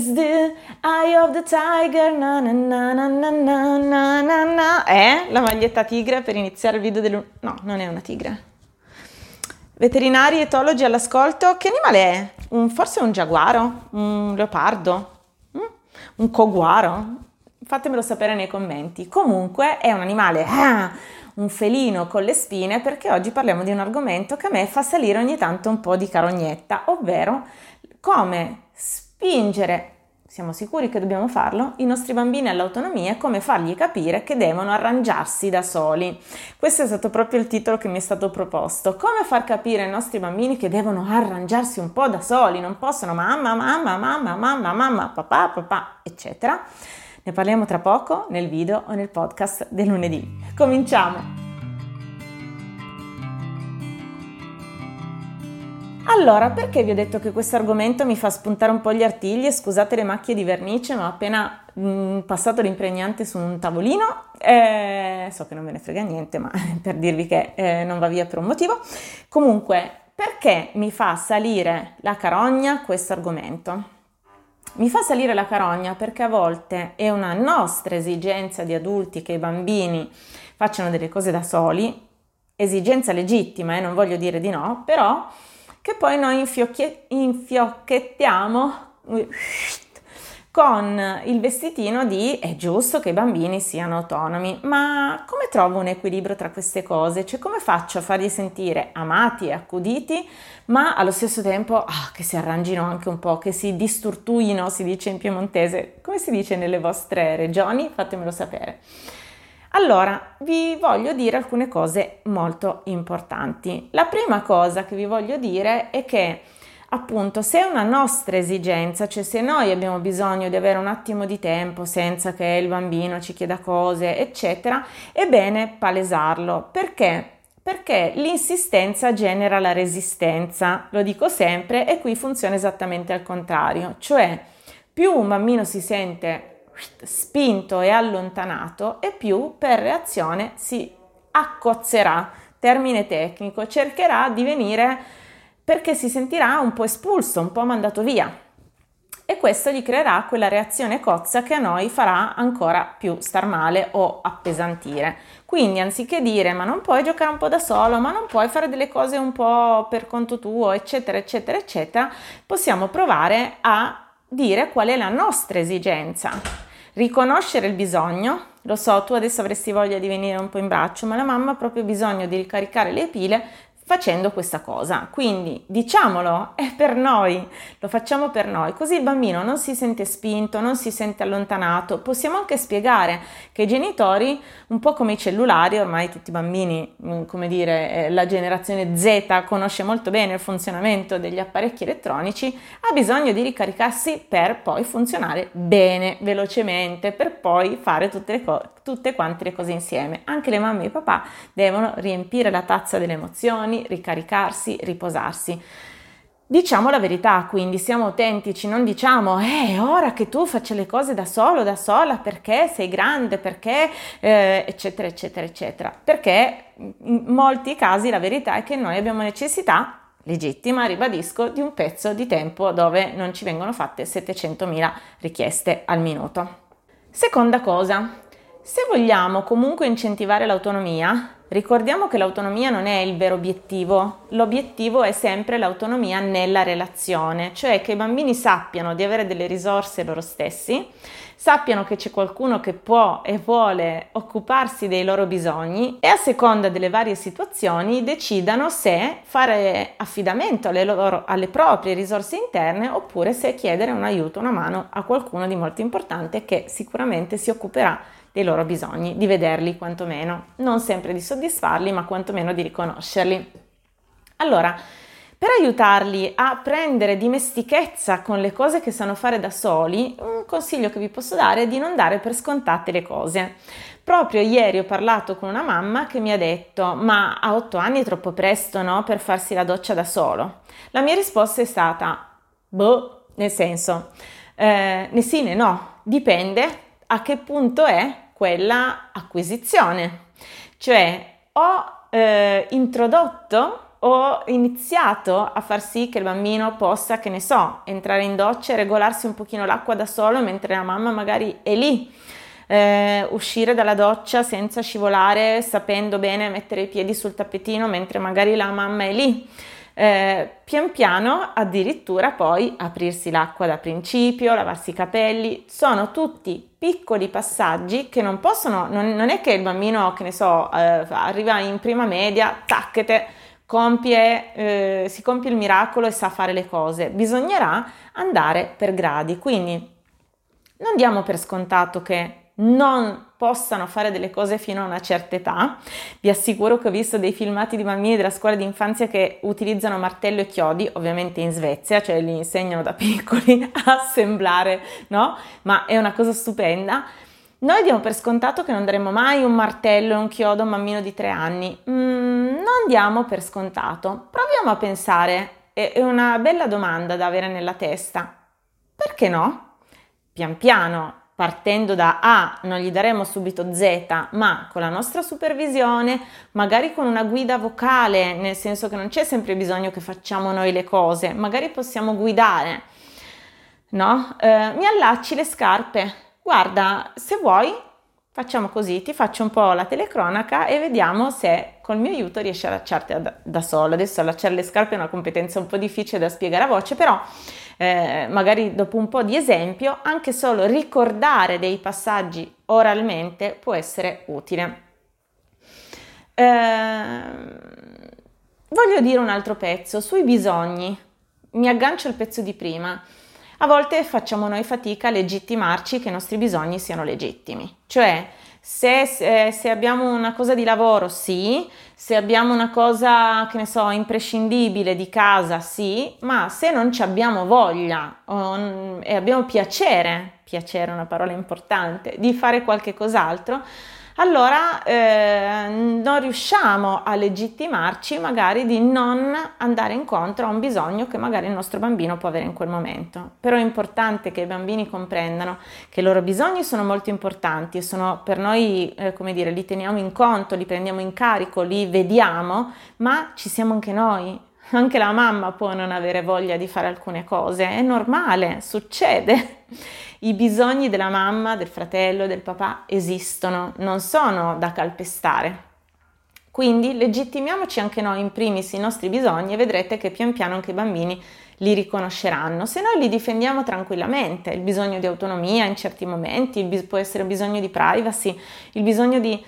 is the eye of the tiger. Na na na na na na na na. Eh? La maglietta tigre per iniziare il video del... No, non è una tigre. Veterinari etologi all'ascolto, che animale è? Un, forse un giaguaro? Un leopardo? Mm? Un coguaro? Fatemelo sapere nei commenti. Comunque è un animale, ah, un felino con le spine, perché oggi parliamo di un argomento che a me fa salire ogni tanto un po' di carognetta, ovvero come spingere siamo sicuri che dobbiamo farlo, i nostri bambini all'autonomia e come fargli capire che devono arrangiarsi da soli. Questo è stato proprio il titolo che mi è stato proposto. Come far capire ai nostri bambini che devono arrangiarsi un po' da soli, non possono mamma, mamma, mamma, mamma, mamma, papà, papà, eccetera. Ne parliamo tra poco nel video o nel podcast del lunedì. Cominciamo! Allora, perché vi ho detto che questo argomento mi fa spuntare un po' gli artigli e scusate le macchie di vernice, ma ho appena mh, mm, passato l'impregnante su un tavolino, eh, so che non ve ne frega niente, ma per dirvi che eh, non va via per un motivo. Comunque, perché mi fa salire la carogna questo argomento? Mi fa salire la carogna perché a volte è una nostra esigenza di adulti che i bambini facciano delle cose da soli, esigenza legittima, eh, non voglio dire di no, però che poi noi infiocchi- infiocchettiamo con il vestitino di è giusto che i bambini siano autonomi, ma come trovo un equilibrio tra queste cose? Cioè come faccio a farli sentire amati e accuditi, ma allo stesso tempo ah, che si arrangino anche un po', che si disturtuino, si dice in piemontese, come si dice nelle vostre regioni? Fatemelo sapere. Allora, vi voglio dire alcune cose molto importanti. La prima cosa che vi voglio dire è che appunto se è una nostra esigenza, cioè se noi abbiamo bisogno di avere un attimo di tempo senza che il bambino ci chieda cose, eccetera, è bene palesarlo. Perché? Perché l'insistenza genera la resistenza, lo dico sempre, e qui funziona esattamente al contrario, cioè più un bambino si sente spinto e allontanato e più per reazione si accozzerà, termine tecnico, cercherà di venire perché si sentirà un po' espulso, un po' mandato via. E questo gli creerà quella reazione cozza che a noi farà ancora più star male o appesantire. Quindi anziché dire ma non puoi giocare un po' da solo, ma non puoi fare delle cose un po' per conto tuo, eccetera, eccetera, eccetera, possiamo provare a dire qual è la nostra esigenza riconoscere il bisogno. Lo so, tu adesso avresti voglia di venire un po' in braccio, ma la mamma ha proprio bisogno di ricaricare le pile facendo questa cosa. Quindi diciamolo, è per noi, lo facciamo per noi, così il bambino non si sente spinto, non si sente allontanato. Possiamo anche spiegare che i genitori, un po' come i cellulari, ormai tutti i bambini, mm, come dire, eh, la generazione Z conosce molto bene il funzionamento degli apparecchi elettronici, ha bisogno di ricaricarsi per poi funzionare bene, velocemente, per poi fare tutte, le co- tutte quante le cose insieme. Anche le mamme e i papà devono riempire la tazza delle emozioni, ricaricarsi, riposarsi. Diciamo la verità, quindi siamo autentici, non diciamo, eh, ora che tu faccia le cose da solo, da sola, perché sei grande, perché, eh, eccetera, eccetera, eccetera. Perché in molti casi la verità è che noi abbiamo necessità, legittima, ribadisco, di un pezzo di tempo dove non ci vengono fatte 700.000 richieste al minuto. Seconda cosa, se vogliamo comunque incentivare l'autonomia, Ricordiamo che l'autonomia non è il vero obiettivo, l'obiettivo è sempre l'autonomia nella relazione, cioè che i bambini sappiano di avere delle risorse loro stessi, sappiano che c'è qualcuno che può e vuole occuparsi dei loro bisogni e a seconda delle varie situazioni decidano se fare affidamento alle, loro, alle proprie risorse interne oppure se chiedere un aiuto, una mano a qualcuno di molto importante che sicuramente si occuperà dei loro bisogni, di vederli quantomeno, non sempre di soddisfarli, ma quantomeno di riconoscerli. Allora, per aiutarli a prendere dimestichezza con le cose che sanno fare da soli, un consiglio che vi posso dare è di non dare per scontate le cose. Proprio ieri ho parlato con una mamma che mi ha detto: Ma a otto anni è troppo presto, no? Per farsi la doccia da solo. La mia risposta è stata: Boh, nel senso, eh, né sì né no, dipende a che punto è quella acquisizione. Cioè ho eh, introdotto ho iniziato a far sì che il bambino possa, che ne so, entrare in doccia e regolarsi un pochino l'acqua da solo mentre la mamma magari è lì. Eh, uscire dalla doccia senza scivolare, sapendo bene mettere i piedi sul tappetino mentre magari la mamma è lì. Eh, pian piano addirittura poi aprirsi l'acqua da principio, lavarsi i capelli, sono tutti piccoli passaggi che non possono, non, non è che il bambino, che ne so, eh, arriva in prima media, tacchete, compie, eh, si compie il miracolo e sa fare le cose, bisognerà andare per gradi, quindi non diamo per scontato che non possano fare delle cose fino a una certa età. Vi assicuro che ho visto dei filmati di bambini della scuola di infanzia che utilizzano martello e chiodi, ovviamente in Svezia, cioè li insegnano da piccoli a assemblare, no? Ma è una cosa stupenda. Noi diamo per scontato che non daremo mai un martello e un chiodo a un bambino di tre anni. Mm, non diamo per scontato. Proviamo a pensare, è una bella domanda da avere nella testa. Perché no? Pian piano partendo da A non gli daremo subito Z, ma con la nostra supervisione, magari con una guida vocale, nel senso che non c'è sempre bisogno che facciamo noi le cose, magari possiamo guidare, no? Eh, mi allacci le scarpe, guarda, se vuoi facciamo così, ti faccio un po' la telecronaca e vediamo se col mio aiuto riesci a allacciarti da, da solo. Adesso allacciare le scarpe è una competenza un po' difficile da spiegare a voce, però eh, magari dopo un po' di esempio, anche solo ricordare dei passaggi oralmente può essere utile. Eh, voglio dire un altro pezzo sui bisogni. Mi aggancio al pezzo di prima. A volte facciamo noi fatica a legittimarci che i nostri bisogni siano legittimi, cioè se, se, se, abbiamo una cosa di lavoro, sì, se abbiamo una cosa, che ne so, imprescindibile di casa, sì, ma se non ci abbiamo voglia o, e abbiamo piacere, piacere è una parola importante, di fare qualche cos'altro, allora eh, non riusciamo a legittimarci magari di non andare incontro a un bisogno che magari il nostro bambino può avere in quel momento. Però è importante che i bambini comprendano che i loro bisogni sono molto importanti e sono per noi, eh, come dire, li teniamo in conto, li prendiamo in carico, li vediamo, ma ci siamo anche noi. Anche la mamma può non avere voglia di fare alcune cose, è normale, succede. I bisogni della mamma, del fratello, del papà esistono, non sono da calpestare. Quindi legittimiamoci anche noi in primis i nostri bisogni e vedrete che pian piano anche i bambini li riconosceranno. Se noi li difendiamo tranquillamente, il bisogno di autonomia in certi momenti, può essere il bisogno di privacy, il bisogno di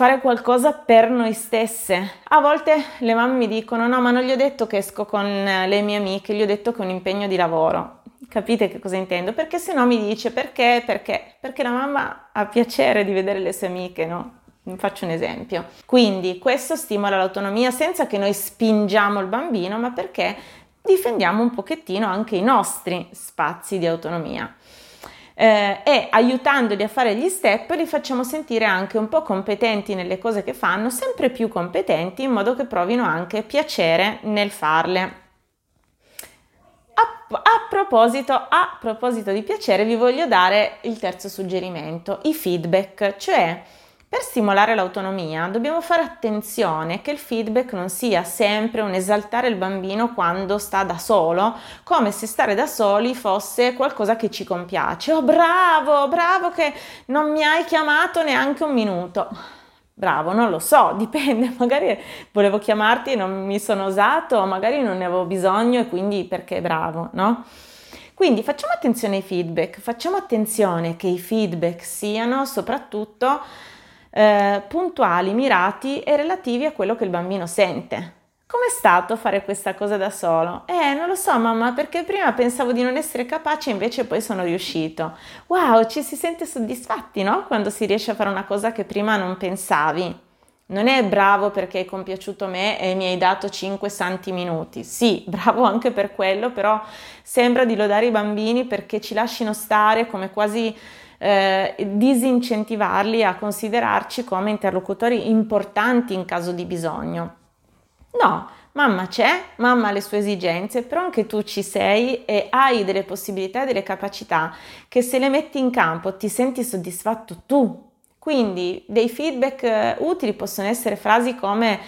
fare qualcosa per noi stesse. A volte le mamme mi dicono: No, ma non gli ho detto che esco con le mie amiche, gli ho detto che è un impegno di lavoro. Capite che cosa intendo? Perché se no mi dice perché? Perché? Perché la mamma ha piacere di vedere le sue amiche, no? Faccio un esempio. Quindi questo stimola l'autonomia senza che noi spingiamo il bambino, ma perché difendiamo un pochettino anche i nostri spazi di autonomia. Eh, e aiutandoli a fare gli step li facciamo sentire anche un po' competenti nelle cose che fanno, sempre più competenti in modo che provino anche piacere nel farle. A proposito, a proposito di piacere, vi voglio dare il terzo suggerimento, i feedback, cioè per stimolare l'autonomia dobbiamo fare attenzione che il feedback non sia sempre un esaltare il bambino quando sta da solo, come se stare da soli fosse qualcosa che ci compiace. Oh bravo, bravo che non mi hai chiamato neanche un minuto. Bravo, non lo so, dipende, magari volevo chiamarti e non mi sono osato, magari non ne avevo bisogno e quindi perché bravo, no? Quindi facciamo attenzione ai feedback, facciamo attenzione che i feedback siano soprattutto eh, puntuali, mirati e relativi a quello che il bambino sente. Com'è stato fare questa cosa da solo? Eh, non lo so, mamma, perché prima pensavo di non essere capace, invece poi sono riuscito. Wow, ci si sente soddisfatti, no? Quando si riesce a fare una cosa che prima non pensavi. Non è bravo perché hai compiaciuto me e mi hai dato 5 santi minuti. Sì, bravo anche per quello, però sembra di lodare i bambini perché ci lasciano stare come quasi eh, disincentivarli a considerarci come interlocutori importanti in caso di bisogno. No, mamma c'è, mamma ha le sue esigenze, però anche tu ci sei e hai delle possibilità e delle capacità che se le metti in campo ti senti soddisfatto tu. Quindi dei feedback eh, utili possono essere frasi come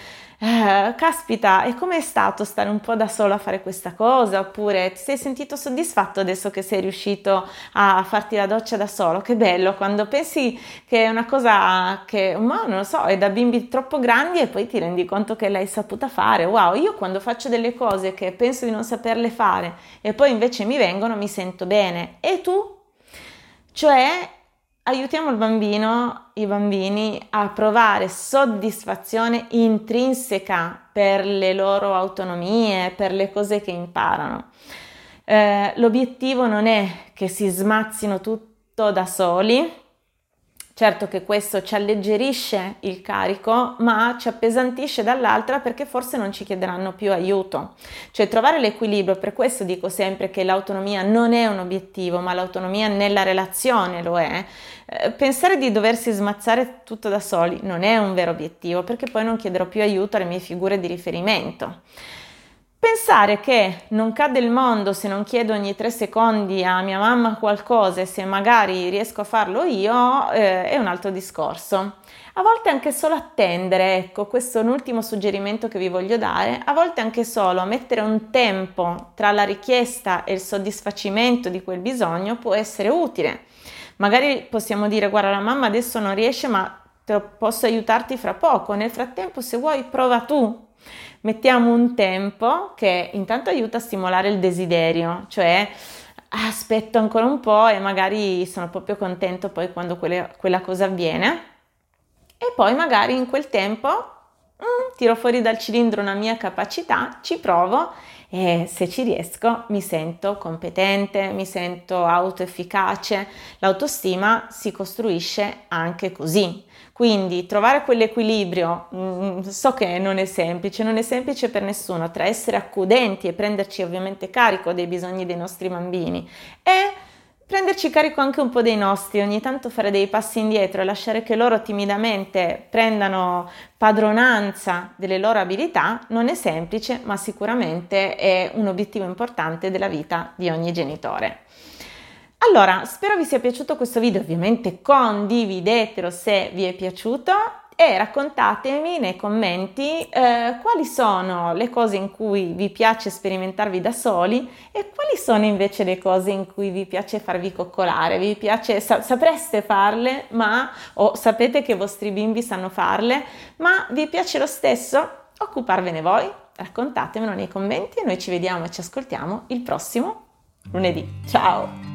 eh, caspita, e com'è stato stare un po' da solo a fare questa cosa? Oppure ti sei sentito soddisfatto adesso che sei riuscito a farti la doccia da solo? Che bello quando pensi che è una cosa che, ma non lo so, è da bimbi troppo grandi e poi ti rendi conto che l'hai saputa fare. Wow, io quando faccio delle cose che penso di non saperle fare e poi invece mi vengono, mi sento bene. E tu? Cioè, aiutiamo il bambino, i bambini a provare soddisfazione intrinseca per le loro autonomie, per le cose che imparano. Eh, l'obiettivo non è che si smazzino tutto da soli, Certo che questo ci alleggerisce il carico, ma ci appesantisce dall'altra perché forse non ci chiederanno più aiuto. Cioè trovare l'equilibrio, per questo dico sempre che l'autonomia non è un obiettivo, ma l'autonomia nella relazione lo è. Eh, pensare di doversi smazzare tutto da soli non è un vero obiettivo, perché poi non chiederò più aiuto alle mie figure di riferimento. Pensare che non cade il mondo se non chiedo ogni tre secondi a mia mamma qualcosa e se magari riesco a farlo io eh, è un altro discorso. A volte anche solo attendere, ecco, questo è un ultimo suggerimento che vi voglio dare, a volte anche solo mettere un tempo tra la richiesta e il soddisfacimento di quel bisogno può essere utile. Magari possiamo dire guarda la mamma adesso non riesce ma posso aiutarti fra poco, nel frattempo se vuoi prova tu mettiamo un tempo che intanto aiuta a stimolare il desiderio, cioè aspetto ancora un po' e magari sono proprio contento poi quando quelle, quella cosa avviene. E poi magari in quel tempo mm, tiro fuori dal cilindro una mia capacità, ci provo e se ci riesco mi sento competente, mi sento autoefficace. L'autostima si costruisce anche così. Quindi trovare quell'equilibrio, mm, so che non è semplice, non è semplice per nessuno, tra essere accudenti e prenderci ovviamente carico dei bisogni dei nostri bambini e prenderci carico anche un po' dei nostri, ogni tanto fare dei passi indietro e lasciare che loro timidamente prendano padronanza delle loro abilità non è semplice, ma sicuramente è un obiettivo importante della vita di ogni genitore. Allora, spero vi sia piaciuto questo video, ovviamente condividetelo se vi è piaciuto e raccontatemi nei commenti eh, quali sono le cose in cui vi piace sperimentarvi da soli e quali sono invece le cose in cui vi piace farvi coccolare, vi piace, sapreste farle, ma o sapete che i vostri bimbi sanno farle, ma vi piace lo stesso occuparvene voi? Raccontatemelo nei commenti e noi ci vediamo e ci ascoltiamo il prossimo lunedì. Ciao!